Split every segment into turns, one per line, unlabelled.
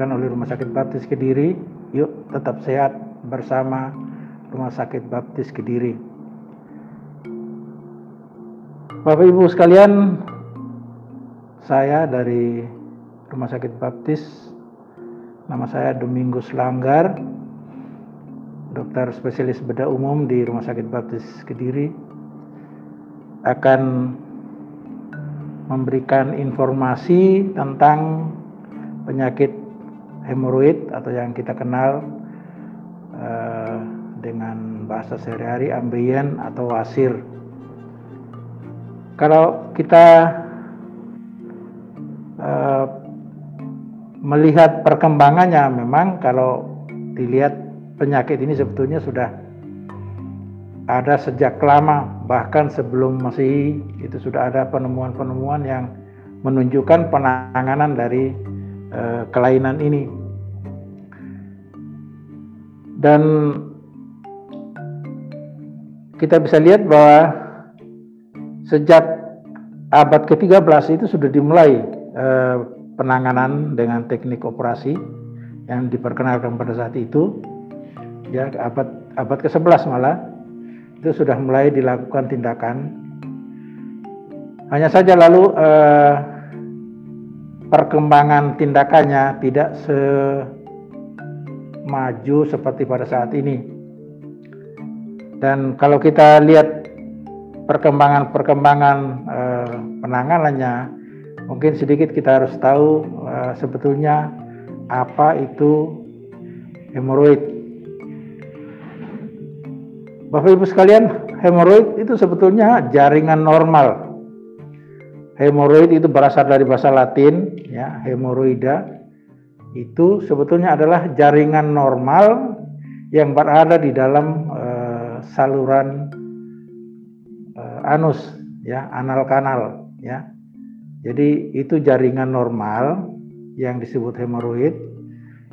dan oleh Rumah Sakit Baptis Kediri. Yuk tetap sehat bersama Rumah Sakit Baptis Kediri. Bapak Ibu sekalian, saya dari Rumah Sakit Baptis, nama saya Domingus Langgar, dokter spesialis bedah umum di Rumah Sakit Baptis Kediri, akan memberikan informasi tentang penyakit hemoroid atau yang kita kenal uh, dengan bahasa sehari-hari ambien atau wasir. Kalau kita uh, melihat perkembangannya, memang kalau dilihat penyakit ini sebetulnya sudah ada sejak lama, bahkan sebelum masih itu sudah ada penemuan-penemuan yang menunjukkan penanganan dari uh, kelainan ini dan kita bisa lihat bahwa sejak abad ke-13 itu sudah dimulai eh, penanganan dengan teknik operasi yang diperkenalkan pada saat itu. Ya abad abad ke-11 malah itu sudah mulai dilakukan tindakan. Hanya saja lalu eh, perkembangan tindakannya tidak se maju seperti pada saat ini. Dan kalau kita lihat perkembangan-perkembangan eh, penanganannya, mungkin sedikit kita harus tahu eh, sebetulnya apa itu hemoroid. Bapak Ibu sekalian, hemoroid itu sebetulnya jaringan normal. Hemoroid itu berasal dari bahasa Latin, ya, hemoroida, itu sebetulnya adalah jaringan normal yang berada di dalam uh, saluran uh, anus ya anal kanal ya. Jadi itu jaringan normal yang disebut hemoroid.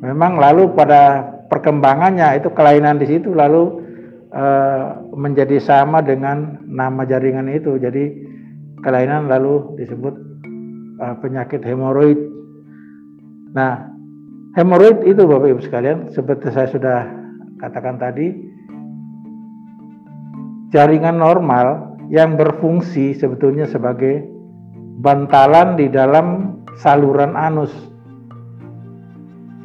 Memang lalu pada perkembangannya itu kelainan di situ lalu uh, menjadi sama dengan nama jaringan itu. Jadi kelainan lalu disebut penyakit hemoroid. Nah Hemoroid itu Bapak Ibu sekalian, seperti saya sudah katakan tadi, jaringan normal yang berfungsi sebetulnya sebagai bantalan di dalam saluran anus.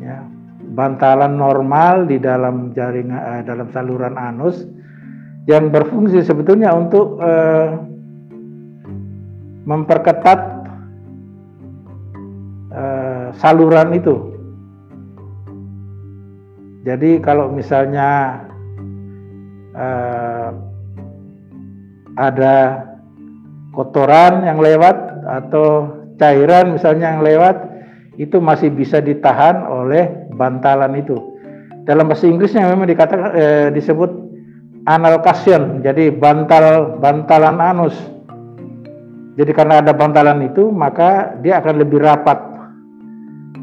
Ya, bantalan normal di dalam jaringan eh, dalam saluran anus yang berfungsi sebetulnya untuk eh, memperketat eh, saluran itu jadi kalau misalnya uh, ada kotoran yang lewat atau cairan misalnya yang lewat itu masih bisa ditahan oleh bantalan itu. Dalam bahasa Inggrisnya memang dikatakan eh, disebut anal cushion, jadi bantal bantalan anus. Jadi karena ada bantalan itu maka dia akan lebih rapat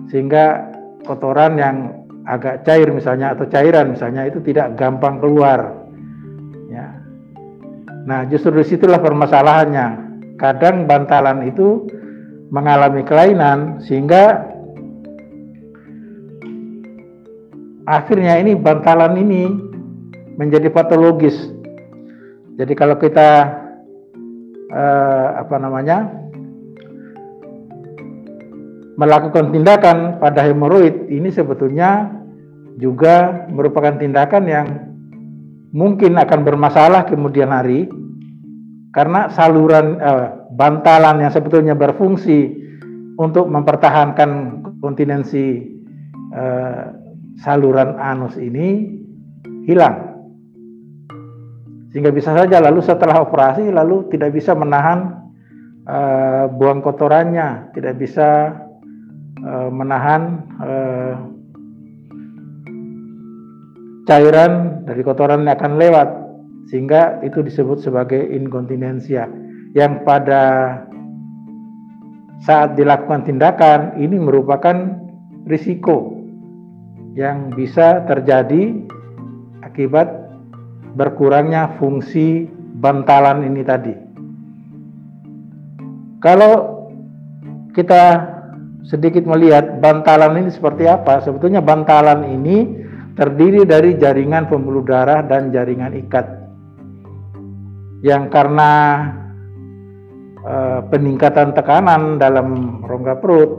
sehingga kotoran yang agak cair misalnya atau cairan misalnya itu tidak gampang keluar. Ya. Nah justru di situlah permasalahannya. Kadang bantalan itu mengalami kelainan sehingga akhirnya ini bantalan ini menjadi patologis. Jadi kalau kita eh, apa namanya melakukan tindakan pada hemoroid ini sebetulnya juga merupakan tindakan yang mungkin akan bermasalah kemudian hari. Karena saluran eh, bantalan yang sebetulnya berfungsi untuk mempertahankan kontinensi eh, saluran anus ini hilang. Sehingga bisa saja lalu setelah operasi lalu tidak bisa menahan eh, buang kotorannya tidak bisa Eh, menahan uh, cairan dari kotoran yang akan lewat sehingga itu disebut sebagai inkontinensia yang pada saat dilakukan tindakan ini merupakan risiko yang bisa terjadi akibat berkurangnya fungsi bantalan ini tadi. Kalau kita sedikit melihat bantalan ini seperti apa. Sebetulnya bantalan ini terdiri dari jaringan pembuluh darah dan jaringan ikat. Yang karena e, peningkatan tekanan dalam rongga perut,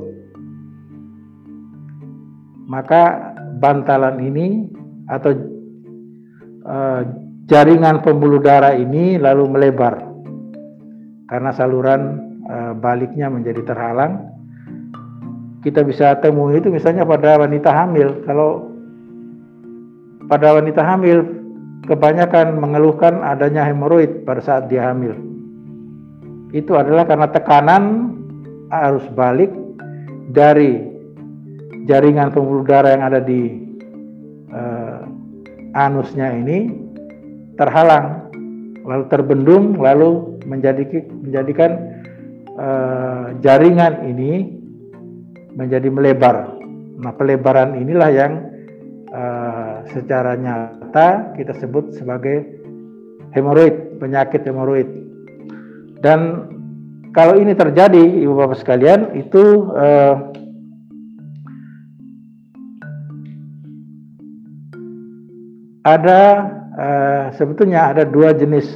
maka bantalan ini atau e, jaringan pembuluh darah ini lalu melebar karena saluran e, baliknya menjadi terhalang kita bisa temui itu misalnya pada wanita hamil. Kalau pada wanita hamil kebanyakan mengeluhkan adanya hemoroid pada saat dia hamil. Itu adalah karena tekanan arus balik dari jaringan pembuluh darah yang ada di uh, anusnya ini terhalang lalu terbendung lalu menjadi, menjadikan uh, jaringan ini menjadi melebar. Nah, pelebaran inilah yang uh, secara nyata kita sebut sebagai hemoroid, penyakit hemoroid. Dan kalau ini terjadi, ibu bapak sekalian, itu uh, ada uh, sebetulnya ada dua jenis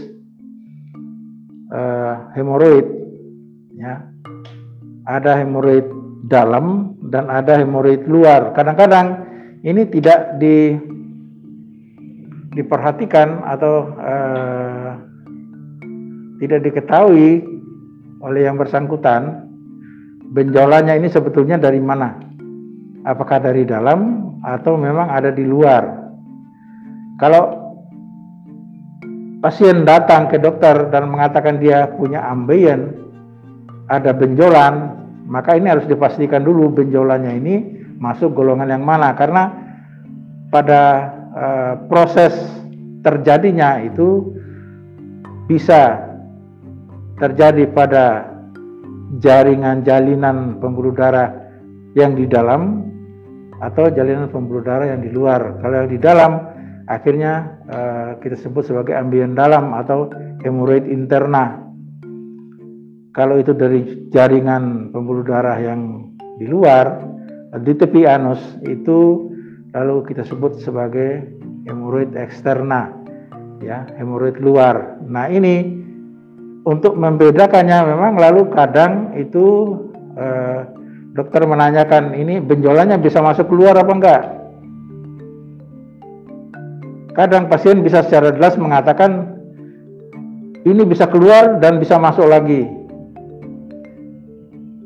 uh, hemoroid, ya. Ada hemoroid dalam dan ada hemoroid luar. Kadang-kadang ini tidak di diperhatikan atau uh, tidak diketahui oleh yang bersangkutan benjolannya ini sebetulnya dari mana? Apakah dari dalam atau memang ada di luar? Kalau pasien datang ke dokter dan mengatakan dia punya ambeien, ada benjolan, maka ini harus dipastikan dulu benjolannya ini masuk golongan yang mana karena pada uh, proses terjadinya itu bisa terjadi pada jaringan jalinan pembuluh darah yang di dalam atau jalinan pembuluh darah yang di luar. Kalau yang di dalam akhirnya uh, kita sebut sebagai ambien dalam atau hemoroid interna kalau itu dari jaringan pembuluh darah yang di luar, di tepi anus itu lalu kita sebut sebagai hemoroid eksterna, ya, hemoroid luar. Nah ini untuk membedakannya memang lalu kadang itu eh, dokter menanyakan ini benjolannya bisa masuk keluar apa enggak? Kadang pasien bisa secara jelas mengatakan ini bisa keluar dan bisa masuk lagi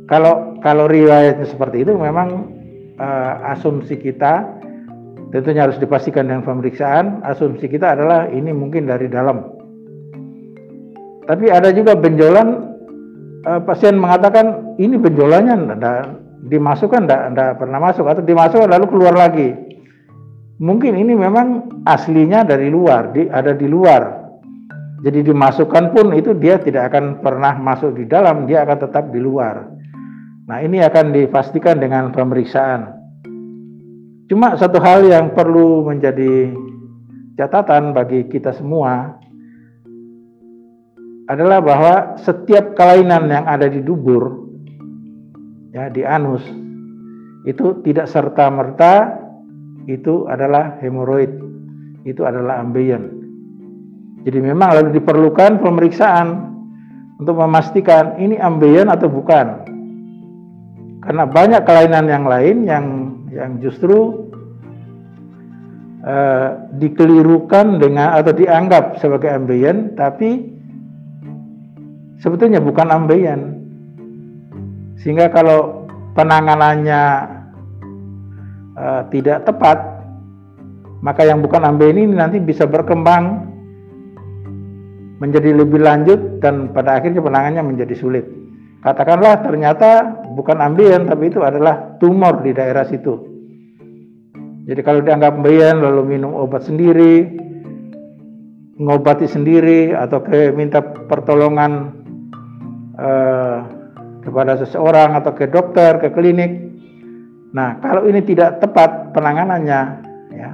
kalau kalau riwayatnya seperti itu memang uh, asumsi kita tentunya harus dipastikan dengan pemeriksaan. Asumsi kita adalah ini mungkin dari dalam. Tapi ada juga benjolan uh, pasien mengatakan ini benjolannya enggak dimasukkan enggak pernah masuk atau dimasukkan lalu keluar lagi. Mungkin ini memang aslinya dari luar, di, ada di luar. Jadi dimasukkan pun itu dia tidak akan pernah masuk di dalam, dia akan tetap di luar. Nah, ini akan dipastikan dengan pemeriksaan. Cuma satu hal yang perlu menjadi catatan bagi kita semua adalah bahwa setiap kelainan yang ada di dubur ya di anus itu tidak serta merta itu adalah hemoroid itu adalah ambeien. Jadi memang lalu diperlukan pemeriksaan untuk memastikan ini ambeien atau bukan. Karena banyak kelainan yang lain yang yang justru uh, dikelirukan dengan atau dianggap sebagai ambeien tapi sebetulnya bukan ambeien. Sehingga kalau penanganannya uh, tidak tepat maka yang bukan ambeien ini nanti bisa berkembang menjadi lebih lanjut dan pada akhirnya penanganannya menjadi sulit katakanlah ternyata bukan ambien tapi itu adalah tumor di daerah situ. Jadi kalau dianggap ambien lalu minum obat sendiri, ngobati sendiri atau ke minta pertolongan eh, kepada seseorang atau ke dokter, ke klinik. Nah, kalau ini tidak tepat penanganannya, ya,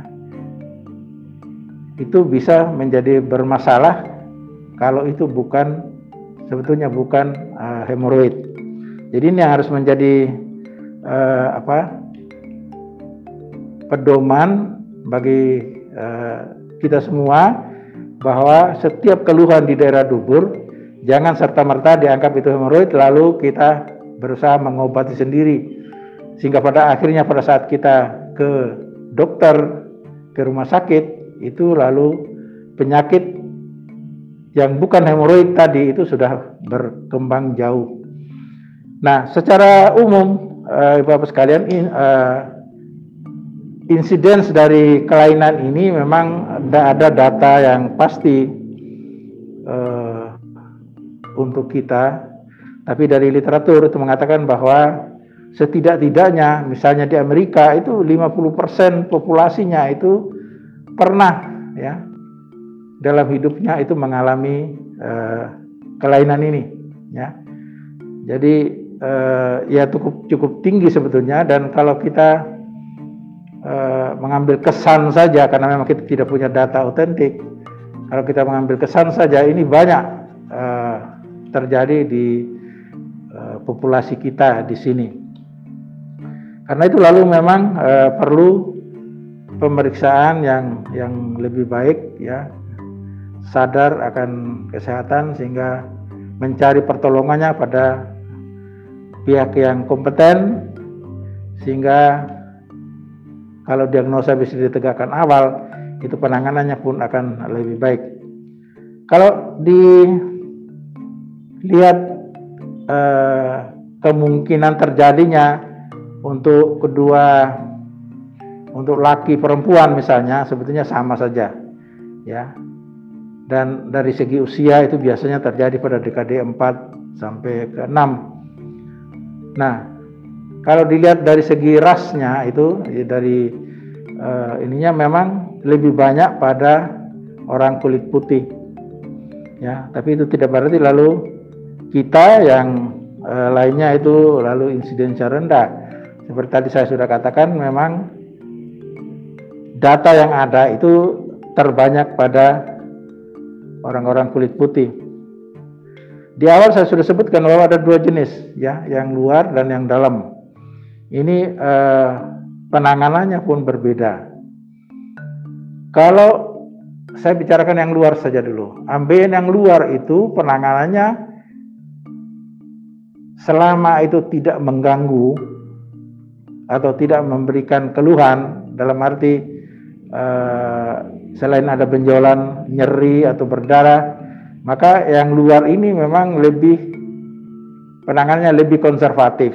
itu bisa menjadi bermasalah kalau itu bukan sebetulnya bukan uh, hemoroid. Jadi ini yang harus menjadi uh, apa pedoman bagi uh, kita semua bahwa setiap keluhan di daerah dubur jangan serta-merta dianggap itu hemoroid lalu kita berusaha mengobati sendiri sehingga pada akhirnya pada saat kita ke dokter ke rumah sakit itu lalu penyakit yang bukan hemoroid tadi itu sudah berkembang jauh. Nah, secara umum uh, Bapak sekalian in, uh, insiden dari kelainan ini memang tidak ada data yang pasti uh, untuk kita, tapi dari literatur itu mengatakan bahwa setidak-tidaknya misalnya di Amerika itu 50% populasinya itu pernah ya dalam hidupnya itu mengalami uh, kelainan ini ya. Jadi uh, ya cukup cukup tinggi sebetulnya dan kalau kita uh, mengambil kesan saja karena memang kita tidak punya data otentik. Kalau kita mengambil kesan saja ini banyak uh, terjadi di uh, populasi kita di sini. Karena itu lalu memang uh, perlu pemeriksaan yang yang lebih baik ya sadar akan kesehatan sehingga mencari pertolongannya pada pihak yang kompeten sehingga kalau diagnosa bisa ditegakkan awal itu penanganannya pun akan lebih baik. Kalau dilihat eh, kemungkinan terjadinya untuk kedua untuk laki perempuan misalnya sebetulnya sama saja ya dan dari segi usia itu biasanya terjadi pada dekade 4 sampai ke 6 nah kalau dilihat dari segi rasnya itu ya dari uh, ininya memang lebih banyak pada orang kulit putih. Ya tapi itu tidak berarti lalu kita yang uh, lainnya itu lalu insidensinya rendah. Seperti tadi saya sudah katakan memang data yang ada itu terbanyak pada orang-orang kulit putih. Di awal saya sudah sebutkan bahwa ada dua jenis, ya, yang luar dan yang dalam. Ini eh, penanganannya pun berbeda. Kalau saya bicarakan yang luar saja dulu. Ambeien yang luar itu penanganannya selama itu tidak mengganggu atau tidak memberikan keluhan dalam arti eh, selain ada benjolan, nyeri atau berdarah, maka yang luar ini memang lebih penanganannya lebih konservatif.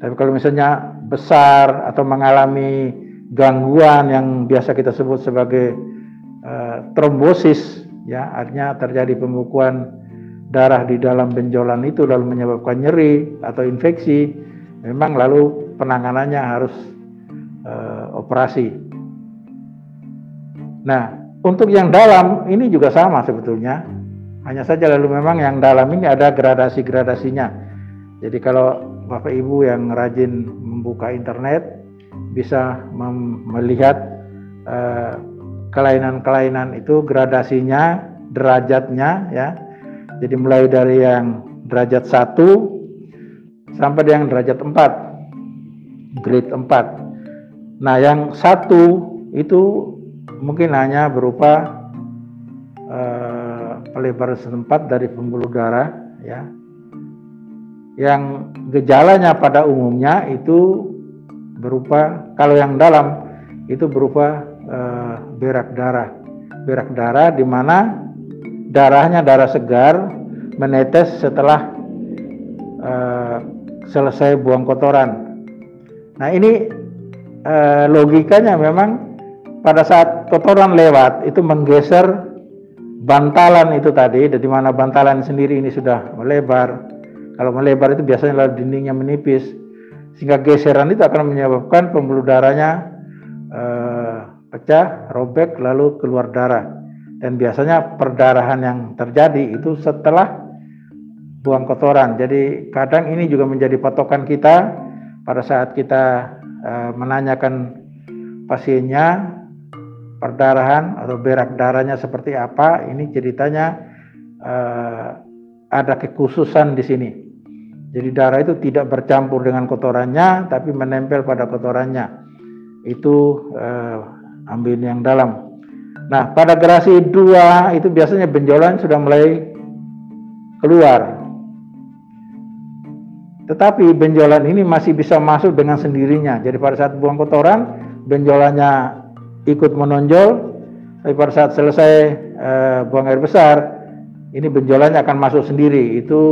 Tapi kalau misalnya besar atau mengalami gangguan yang biasa kita sebut sebagai uh, trombosis, ya artinya terjadi pembukuan darah di dalam benjolan itu lalu menyebabkan nyeri atau infeksi, memang lalu penanganannya harus uh, operasi. Nah, untuk yang dalam ini juga sama sebetulnya. Hanya saja lalu memang yang dalam ini ada gradasi-gradasinya. Jadi kalau Bapak Ibu yang rajin membuka internet bisa melihat eh, kelainan-kelainan itu gradasinya, derajatnya ya. Jadi mulai dari yang derajat 1 sampai yang derajat 4. Grade 4. Nah, yang satu itu mungkin hanya berupa uh, pelebaran setempat dari pembuluh darah ya. Yang gejalanya pada umumnya itu berupa kalau yang dalam itu berupa uh, berak darah. Berak darah di mana darahnya darah segar menetes setelah uh, selesai buang kotoran. Nah ini logikanya memang pada saat kotoran lewat itu menggeser bantalan itu tadi, dari mana bantalan sendiri ini sudah melebar. Kalau melebar itu biasanya lalu dindingnya menipis, sehingga geseran itu akan menyebabkan pembuluh darahnya eh, pecah, robek, lalu keluar darah. Dan biasanya perdarahan yang terjadi itu setelah buang kotoran. Jadi kadang ini juga menjadi patokan kita pada saat kita eh, menanyakan pasiennya perdarahan atau berak darahnya seperti apa ini ceritanya uh, ada kekhususan di sini Jadi darah itu tidak bercampur dengan kotorannya, tapi menempel pada kotorannya. Itu eh, ambil yang dalam. Nah, pada gerasi dua itu biasanya benjolan sudah mulai keluar. Tetapi benjolan ini masih bisa masuk dengan sendirinya. Jadi pada saat buang kotoran, benjolannya ikut menonjol. Tapi pada saat selesai eh, buang air besar, ini benjolannya akan masuk sendiri. Itu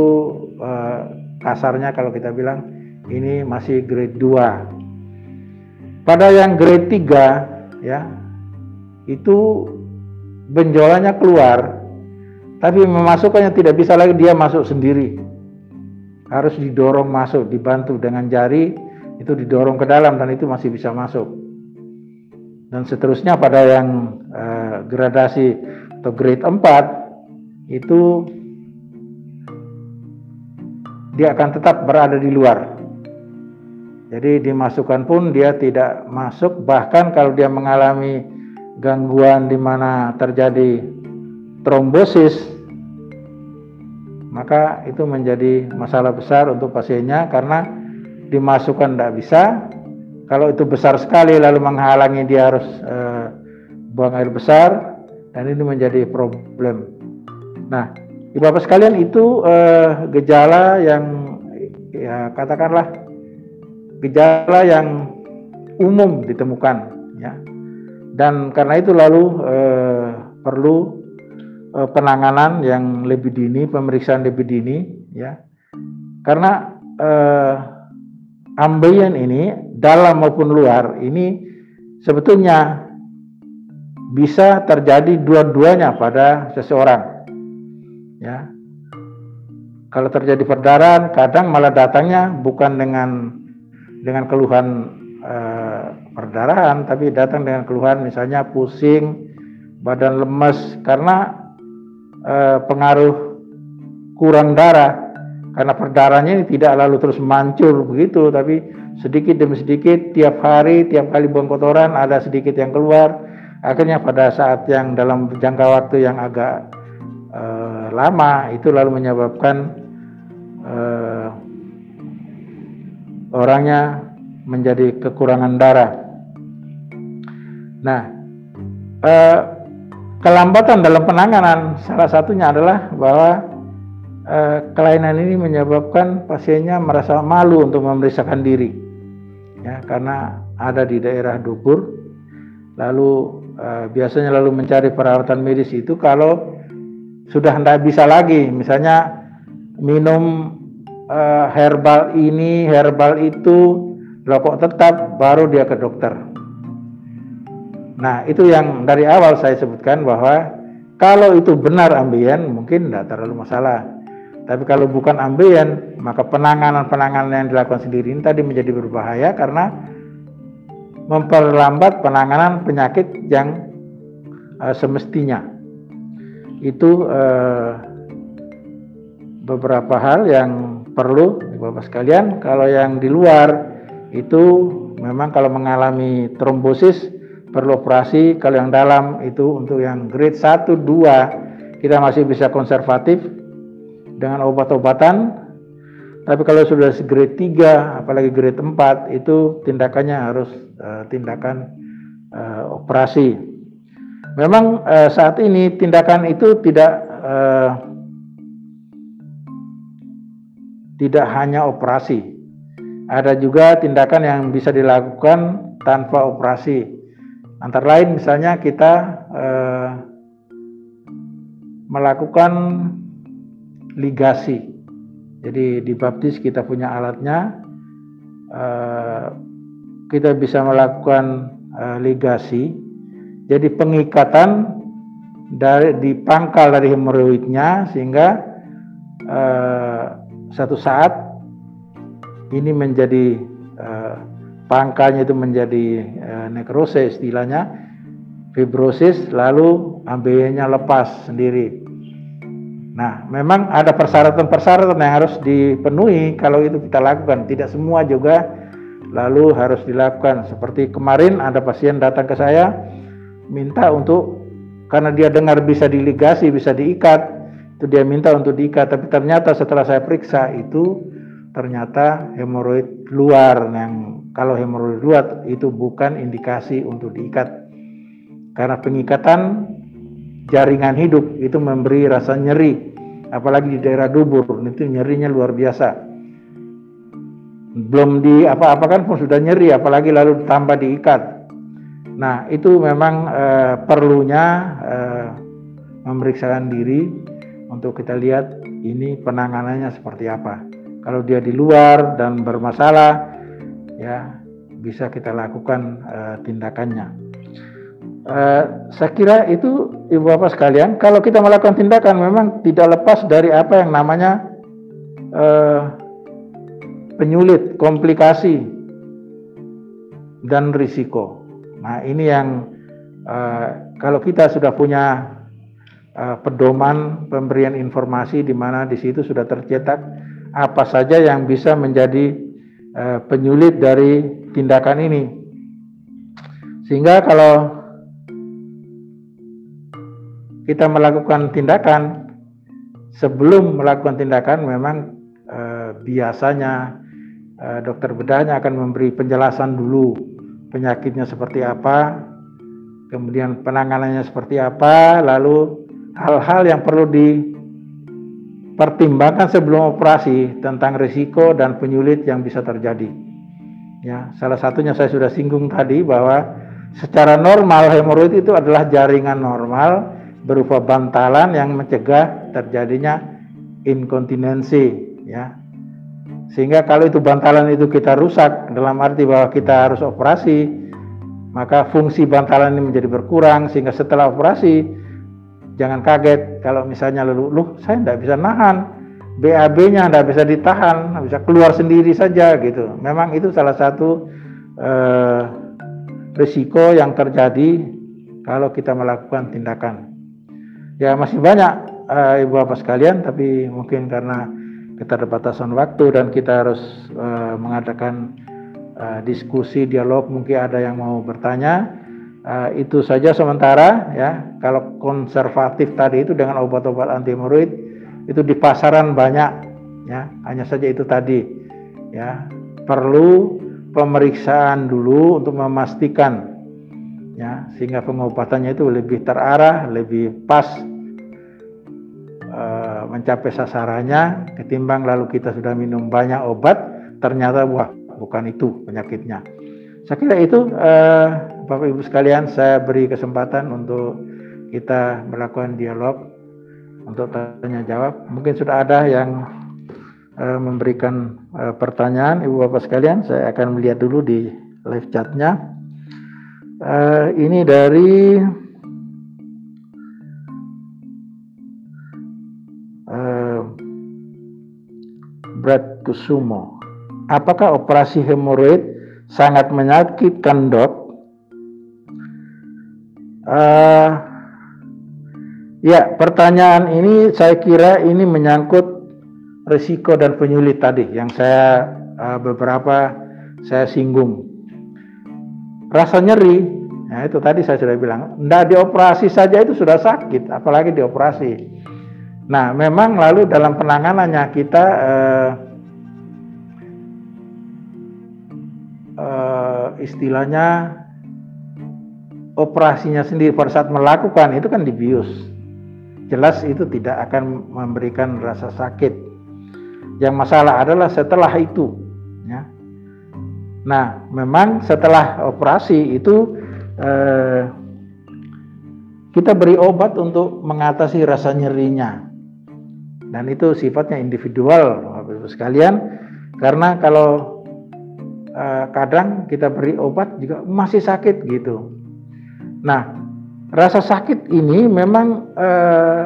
eh, kasarnya kalau kita bilang ini masih grade 2. Pada yang grade 3 ya, itu benjolannya keluar, tapi memasukkannya tidak bisa lagi dia masuk sendiri harus didorong masuk, dibantu dengan jari itu didorong ke dalam dan itu masih bisa masuk. Dan seterusnya pada yang uh, gradasi atau grade 4 itu dia akan tetap berada di luar. Jadi dimasukkan pun dia tidak masuk bahkan kalau dia mengalami gangguan di mana terjadi trombosis maka itu menjadi masalah besar untuk pasiennya karena dimasukkan tidak bisa kalau itu besar sekali lalu menghalangi dia harus uh, buang air besar dan ini menjadi problem nah ibu bapak sekalian itu uh, gejala yang ya katakanlah gejala yang umum ditemukan ya dan karena itu lalu uh, perlu penanganan yang lebih dini, pemeriksaan lebih dini, ya. Karena ambeien ini dalam maupun luar ini sebetulnya bisa terjadi dua-duanya pada seseorang, ya. Kalau terjadi perdarahan, kadang malah datangnya bukan dengan dengan keluhan uh, perdarahan, tapi datang dengan keluhan misalnya pusing, badan lemes karena eh, pengaruh kurang darah karena perdarahannya ini tidak lalu terus mancur begitu tapi sedikit demi sedikit tiap hari tiap kali buang kotoran ada sedikit yang keluar. Akhirnya pada saat yang dalam jangka waktu yang agak eh, lama itu lalu menyebabkan eh, orangnya menjadi kekurangan darah. Nah eh, kelambatan dalam penanganan salah satunya adalah bahwa eh, kelainan ini menyebabkan pasiennya merasa malu untuk memeriksakan diri. Ya karena ada di daerah dubur lalu eh, biasanya lalu mencari perawatan medis itu kalau sudah tidak bisa lagi. Misalnya minum eh, herbal ini herbal itu rokok tetap baru dia ke dokter. Nah, itu yang dari awal saya sebutkan bahwa kalau itu benar ambien mungkin tidak terlalu masalah. Tapi kalau bukan ambien, maka penanganan-penanganan yang dilakukan sendiri ini tadi menjadi berbahaya karena memperlambat penanganan penyakit yang uh, semestinya. Itu uh, beberapa hal yang perlu Bapak sekalian. Kalau yang di luar itu memang kalau mengalami trombosis perlu operasi kalau yang dalam itu untuk yang grade 1 2 kita masih bisa konservatif dengan obat-obatan. Tapi kalau sudah grade 3 apalagi grade 4 itu tindakannya harus uh, tindakan uh, operasi. Memang uh, saat ini tindakan itu tidak uh, tidak hanya operasi. Ada juga tindakan yang bisa dilakukan tanpa operasi. Antara lain misalnya kita eh, melakukan ligasi. Jadi di baptis kita punya alatnya, eh, kita bisa melakukan eh, ligasi. Jadi pengikatan dari di pangkal dari hemoroidnya sehingga eh, satu saat ini menjadi pangkalnya itu menjadi nekrosis istilahnya fibrosis lalu ambeien-nya lepas sendiri. Nah, memang ada persyaratan-persyaratan yang harus dipenuhi kalau itu kita lakukan. Tidak semua juga lalu harus dilakukan. Seperti kemarin ada pasien datang ke saya minta untuk karena dia dengar bisa diligasi, bisa diikat, itu dia minta untuk diikat. Tapi ternyata setelah saya periksa itu ternyata hemoroid luar yang kalau hemoroid luar itu bukan indikasi untuk diikat karena pengikatan jaringan hidup itu memberi rasa nyeri apalagi di daerah dubur itu nyerinya luar biasa. Belum di apa-apa kan pun sudah nyeri apalagi lalu tambah diikat nah itu memang eh, perlunya eh, memeriksakan diri untuk kita lihat ini penanganannya seperti apa. Kalau dia di luar dan bermasalah ya bisa kita lakukan uh, tindakannya uh, saya kira itu ibu bapak sekalian kalau kita melakukan tindakan memang tidak lepas dari apa yang namanya uh, penyulit komplikasi dan risiko nah ini yang uh, kalau kita sudah punya uh, pedoman pemberian informasi di mana di situ sudah tercetak apa saja yang bisa menjadi uh, penyulit dari tindakan ini. Sehingga kalau kita melakukan tindakan sebelum melakukan tindakan memang uh, biasanya uh, dokter bedahnya akan memberi penjelasan dulu penyakitnya seperti apa, kemudian penanganannya seperti apa, lalu hal-hal yang perlu di pertimbangkan sebelum operasi tentang risiko dan penyulit yang bisa terjadi. Ya, salah satunya saya sudah singgung tadi bahwa secara normal hemoroid itu adalah jaringan normal berupa bantalan yang mencegah terjadinya inkontinensi, ya. Sehingga kalau itu bantalan itu kita rusak dalam arti bahwa kita harus operasi, maka fungsi bantalan ini menjadi berkurang sehingga setelah operasi jangan kaget kalau misalnya lalu, lu saya tidak bisa nahan, BAB-nya tidak bisa ditahan, bisa keluar sendiri saja gitu. Memang itu salah satu eh, risiko yang terjadi kalau kita melakukan tindakan. Ya masih banyak eh, ibu bapak sekalian, tapi mungkin karena keterbatasan waktu dan kita harus eh, mengadakan eh, diskusi dialog, mungkin ada yang mau bertanya. Uh, itu saja sementara ya. Kalau konservatif tadi itu dengan obat-obat anti hemoroid itu di pasaran banyak ya. Hanya saja itu tadi ya. Perlu pemeriksaan dulu untuk memastikan ya sehingga pengobatannya itu lebih terarah, lebih pas uh, mencapai sasarannya ketimbang lalu kita sudah minum banyak obat ternyata wah bukan itu penyakitnya. Saya kira itu uh, Bapak Ibu sekalian saya beri kesempatan untuk kita melakukan dialog untuk tanya jawab. Mungkin sudah ada yang uh, memberikan pertanyaan Ibu Bapak sekalian. Saya akan melihat dulu di live chatnya. Uh, ini dari uh, Brad Kusumo. Apakah operasi hemoroid sangat menyakitkan dok. Uh, ya, pertanyaan ini saya kira ini menyangkut risiko dan penyulit tadi yang saya uh, beberapa saya singgung. Rasa nyeri, ya itu tadi saya sudah bilang, tidak dioperasi saja itu sudah sakit, apalagi dioperasi. Nah, memang lalu dalam penanganannya kita uh, istilahnya operasinya sendiri pada saat melakukan itu kan dibius. Jelas itu tidak akan memberikan rasa sakit. Yang masalah adalah setelah itu. Nah, memang setelah operasi itu eh, kita beri obat untuk mengatasi rasa nyerinya. Dan itu sifatnya individual, Bapak Ibu sekalian. Karena kalau Eh, kadang kita beri obat juga masih sakit gitu. Nah, rasa sakit ini memang uh,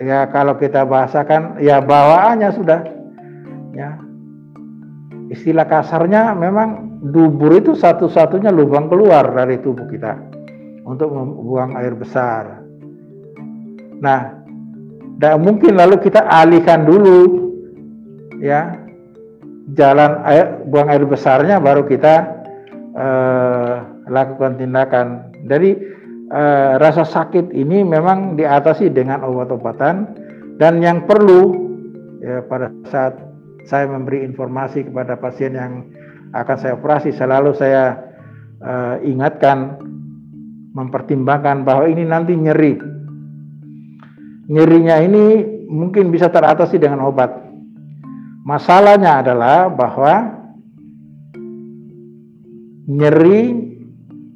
ya kalau kita bahasakan ya bawaannya sudah ya istilah kasarnya memang dubur itu satu-satunya lubang keluar dari tubuh kita untuk membuang air besar. Nah, tidak mungkin lalu kita alihkan dulu ya jalan air buang air besarnya baru kita uh, lakukan tindakan. Jadi uh, rasa sakit ini memang diatasi dengan obat-obatan dan yang perlu ya pada saat saya memberi informasi kepada pasien yang akan saya operasi. Selalu saya uh, ingatkan mempertimbangkan bahwa ini nanti nyeri. Nyerinya ini mungkin bisa teratasi dengan obat. Masalahnya adalah bahwa nyeri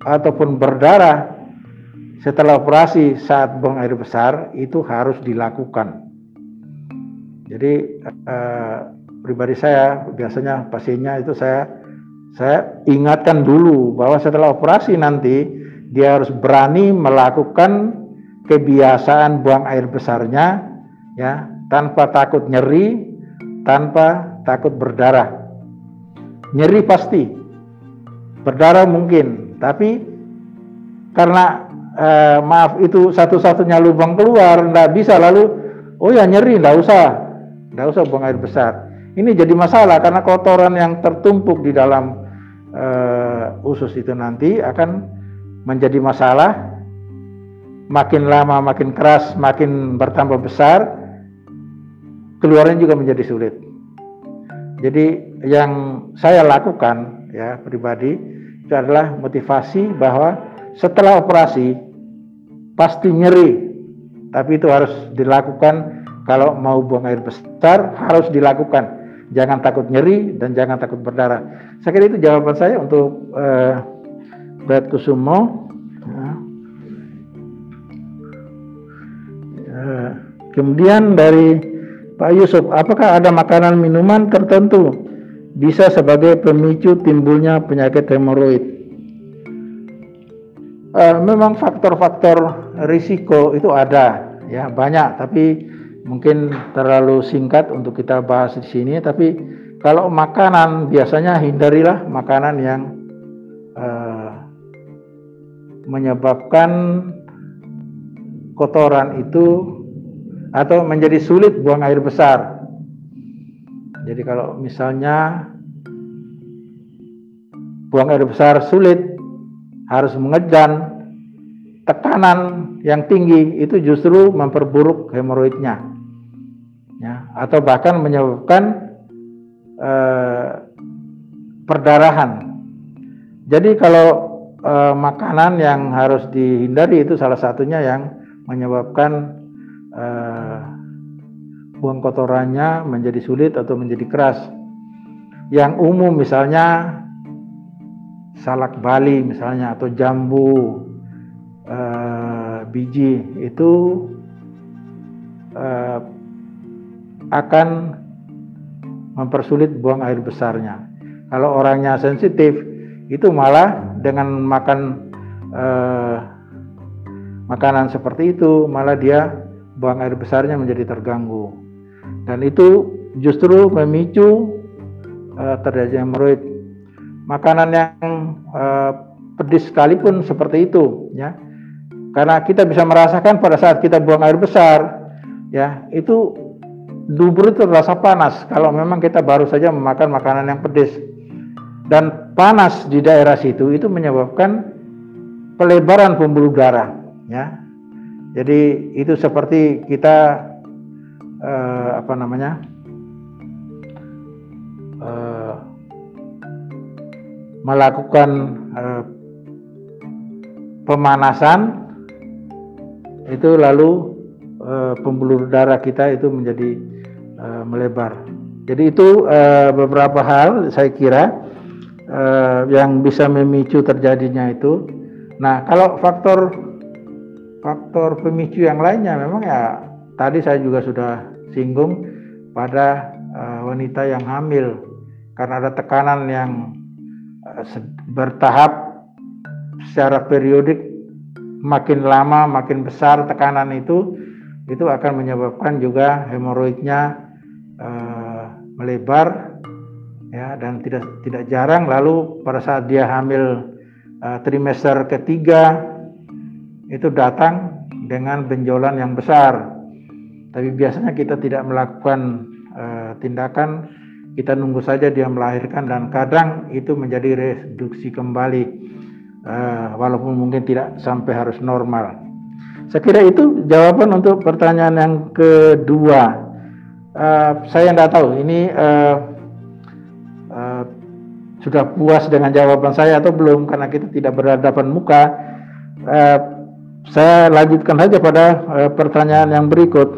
ataupun berdarah setelah operasi saat buang air besar itu harus dilakukan. Jadi eh, pribadi saya biasanya pasiennya itu saya saya ingatkan dulu bahwa setelah operasi nanti dia harus berani melakukan kebiasaan buang air besarnya ya tanpa takut nyeri, tanpa takut berdarah. Nyeri pasti. Berdarah mungkin, tapi karena eh, maaf itu satu-satunya lubang keluar nggak bisa lalu oh ya nyeri nggak usah nggak usah buang air besar ini jadi masalah karena kotoran yang tertumpuk di dalam eh, usus itu nanti akan menjadi masalah. Makin lama makin keras makin bertambah besar keluarnya juga menjadi sulit. Jadi yang saya lakukan ya pribadi itu adalah motivasi bahwa setelah operasi pasti nyeri. Tapi itu harus dilakukan. Kalau mau buang air besar harus dilakukan jangan takut nyeri dan jangan takut berdarah. Saya kira itu jawaban saya untuk uh, Beat Kusumo. Uh, kemudian dari Pak Yusuf apakah ada makanan minuman tertentu bisa sebagai pemicu timbulnya penyakit hemoroid? Uh, memang faktor-faktor risiko itu ada ya banyak. Tapi mungkin terlalu singkat untuk kita bahas di sini tapi kalau makanan biasanya hindarilah makanan yang uh, menyebabkan kotoran itu atau menjadi sulit buang air besar. Jadi kalau misalnya buang air besar sulit harus mengejan tekanan yang tinggi itu justru memperburuk hemoroidnya ya atau bahkan menyebabkan eh, perdarahan. Jadi kalau eh, makanan yang harus dihindari itu salah satunya yang menyebabkan eh, buang kotorannya menjadi sulit atau menjadi keras. Yang umum misalnya salak Bali misalnya atau jambu uh, biji itu uh, akan mempersulit buang air besarnya. Kalau orangnya sensitif itu malah dengan makan uh, makanan seperti itu malah dia buang air besarnya menjadi terganggu. Dan itu justru memicu uh, terjadinya hemoroid makanan yang uh, pedis sekalipun seperti itu ya karena kita bisa merasakan pada saat kita buang air besar ya itu dubur itu terasa panas kalau memang kita baru saja memakan makanan yang pedas dan panas di daerah situ itu menyebabkan pelebaran pembuluh darah ya. Jadi itu seperti kita uh, apa namanya uh, melakukan uh, pemanasan itu lalu uh, pembuluh darah kita itu menjadi uh, melebar. Jadi itu uh, beberapa hal saya kira uh, yang bisa memicu terjadinya itu. Nah, kalau faktor faktor pemicu yang lainnya memang ya tadi saya juga sudah singgung pada uh, wanita yang hamil karena ada tekanan yang bertahap secara periodik makin lama makin besar tekanan itu itu akan menyebabkan juga hemoroidnya uh, melebar ya dan tidak tidak jarang. Lalu pada saat dia hamil uh, trimester ketiga itu datang dengan benjolan yang besar. Tapi biasanya kita tidak melakukan uh, tindakan. Kita nunggu saja dia melahirkan dan kadang itu menjadi reduksi kembali uh, walaupun mungkin tidak sampai harus normal. Saya kira itu jawaban untuk pertanyaan yang kedua. uh, saya tidak tahu ini uh, uh, sudah puas dengan jawaban saya atau belum karena kita tidak berhadapan muka. Uh, saya lanjutkan saja pada uh, pertanyaan yang berikut.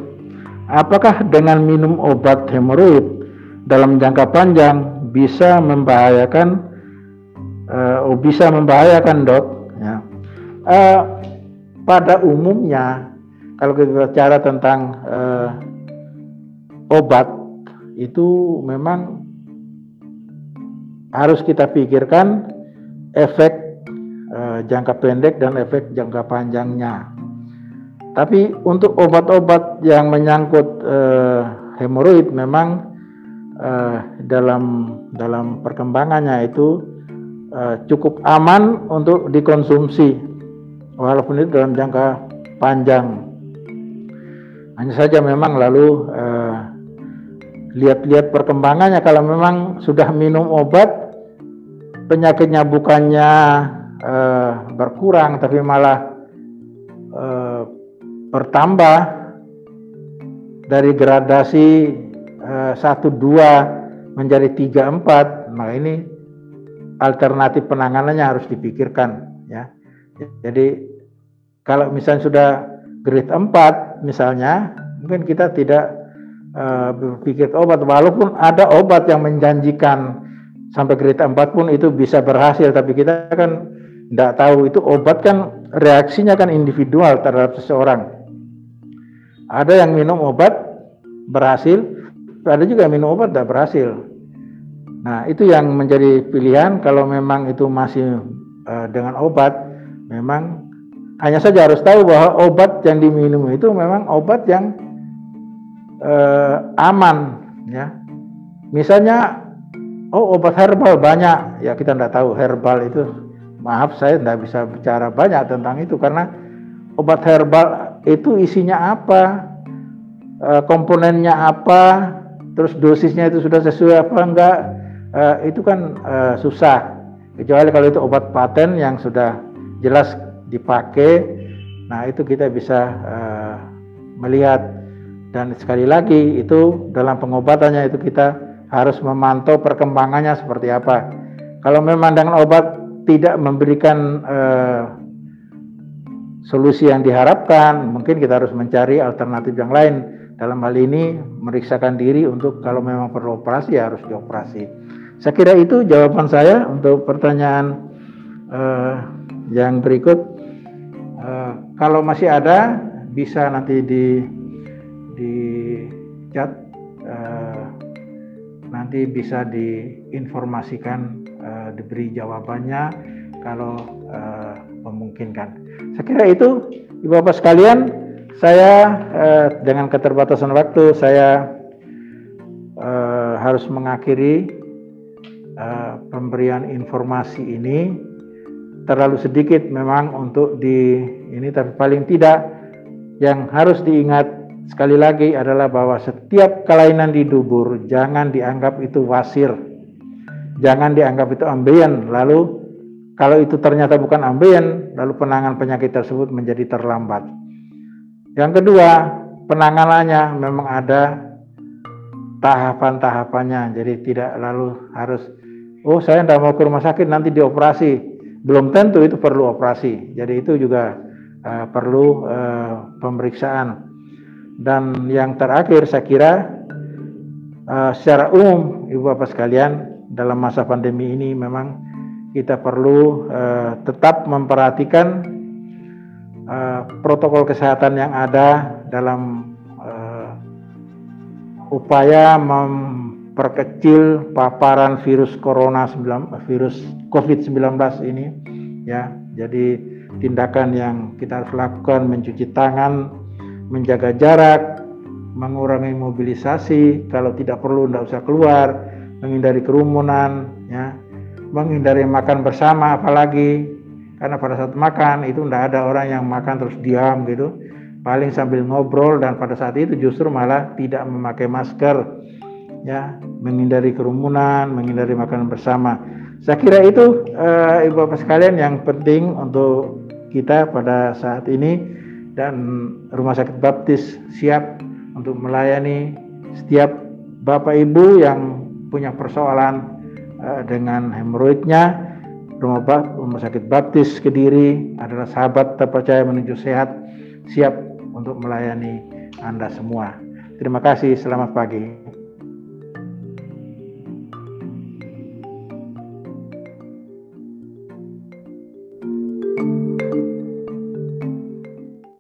Apakah dengan minum obat hemoroid dalam jangka panjang bisa membahayakan uh, bisa membahayakan dok? Ya. Uh, pada umumnya kalau kita bicara tentang uh, obat itu memang harus kita pikirkan efek uh, jangka pendek dan efek jangka panjangnya. Tapi untuk obat-obat yang menyangkut uh, hemoroid memang uh, dalam dalam perkembangannya itu uh, cukup aman untuk dikonsumsi walaupun itu dalam jangka panjang. Hanya saja memang lalu lihat-lihat perkembangannya kalau memang sudah minum obat penyakitnya bukannya uh, berkurang tapi malah uh, bertambah dari gradasi uh, 1 2 menjadi 3 4 maka ini alternatif penanganannya harus dipikirkan ya. Jadi kalau misalnya sudah grade 4 misalnya mungkin kita tidak uh, berpikir obat walaupun ada obat yang menjanjikan sampai kereta 4 pun itu bisa berhasil tapi kita kan tidak tahu. Itu obat kan reaksinya kan individual terhadap seseorang. Ada yang minum obat berhasil ada juga yang minum obat tidak berhasil nah itu yang menjadi pilihan kalau memang itu masih uh, dengan obat memang hanya saja harus tahu bahwa obat yang diminum itu memang obat yang uh, aman ya. Misalnya oh obat herbal banyak. Ya kita tidak tahu herbal itu maaf saya tidak bisa bicara banyak tentang itu karena obat herbal itu isinya apa e, komponennya apa terus dosisnya itu sudah sesuai apa enggak e, itu kan e, susah kecuali kalau itu obat paten yang sudah jelas dipakai nah itu kita bisa e, melihat dan sekali lagi itu dalam pengobatannya itu kita harus memantau perkembangannya seperti apa. Kalau memang obat tidak memberikan eh, solusi yang diharapkan, mungkin kita harus mencari alternatif yang lain. Dalam hal ini meriksakan diri untuk kalau memang perlu operasi ya harus dioperasi. Saya kira itu jawaban saya untuk pertanyaan eh, yang berikut. Eh, kalau masih ada bisa nanti di di chat nanti bisa diinformasikan uh, diberi jawabannya kalau uh, memungkinkan. Saya kira itu Ibu Bapak sekalian, saya uh, dengan keterbatasan waktu saya uh, harus mengakhiri uh, pemberian informasi ini terlalu sedikit memang untuk di ini tapi paling tidak yang harus diingat Sekali lagi adalah bahwa setiap kelainan di dubur jangan dianggap itu wasir. Jangan dianggap itu ambeien. Lalu kalau itu ternyata bukan ambeien, lalu penanganan penyakit tersebut menjadi terlambat. Yang kedua, penanganannya memang ada tahapan-tahapannya. Jadi tidak lalu harus oh saya tidak mau ke rumah sakit nanti dioperasi. Belum tentu itu perlu operasi. Jadi itu juga uh, perlu uh, pemeriksaan dan yang terakhir saya kira uh, secara umum Ibu Bapak sekalian dalam masa pandemi ini memang kita perlu uh, tetap memperhatikan uh, protokol kesehatan yang ada dalam uh, upaya memperkecil paparan virus corona 19 virus COVID-19 ini ya. Jadi tindakan yang kita harus lakukan mencuci tangan menjaga jarak, mengurangi mobilisasi, kalau tidak perlu tidak usah keluar, menghindari kerumunan, ya, menghindari makan bersama apalagi karena pada saat makan itu tidak ada orang yang makan terus diam gitu, paling sambil ngobrol dan pada saat itu justru malah tidak memakai masker, ya, menghindari kerumunan, menghindari makan bersama. Saya kira itu uh, ibu bapak sekalian yang penting untuk kita pada saat ini dan Rumah Sakit Baptis siap untuk melayani Setiap Bapak Ibu yang punya persoalan uh, dengan hemoroidnya, Rumah, Rumah Sakit Baptis Kediri adalah sahabat terpercaya menuju sehat, siap untuk melayani Anda semua. Terima kasih, selamat pagi.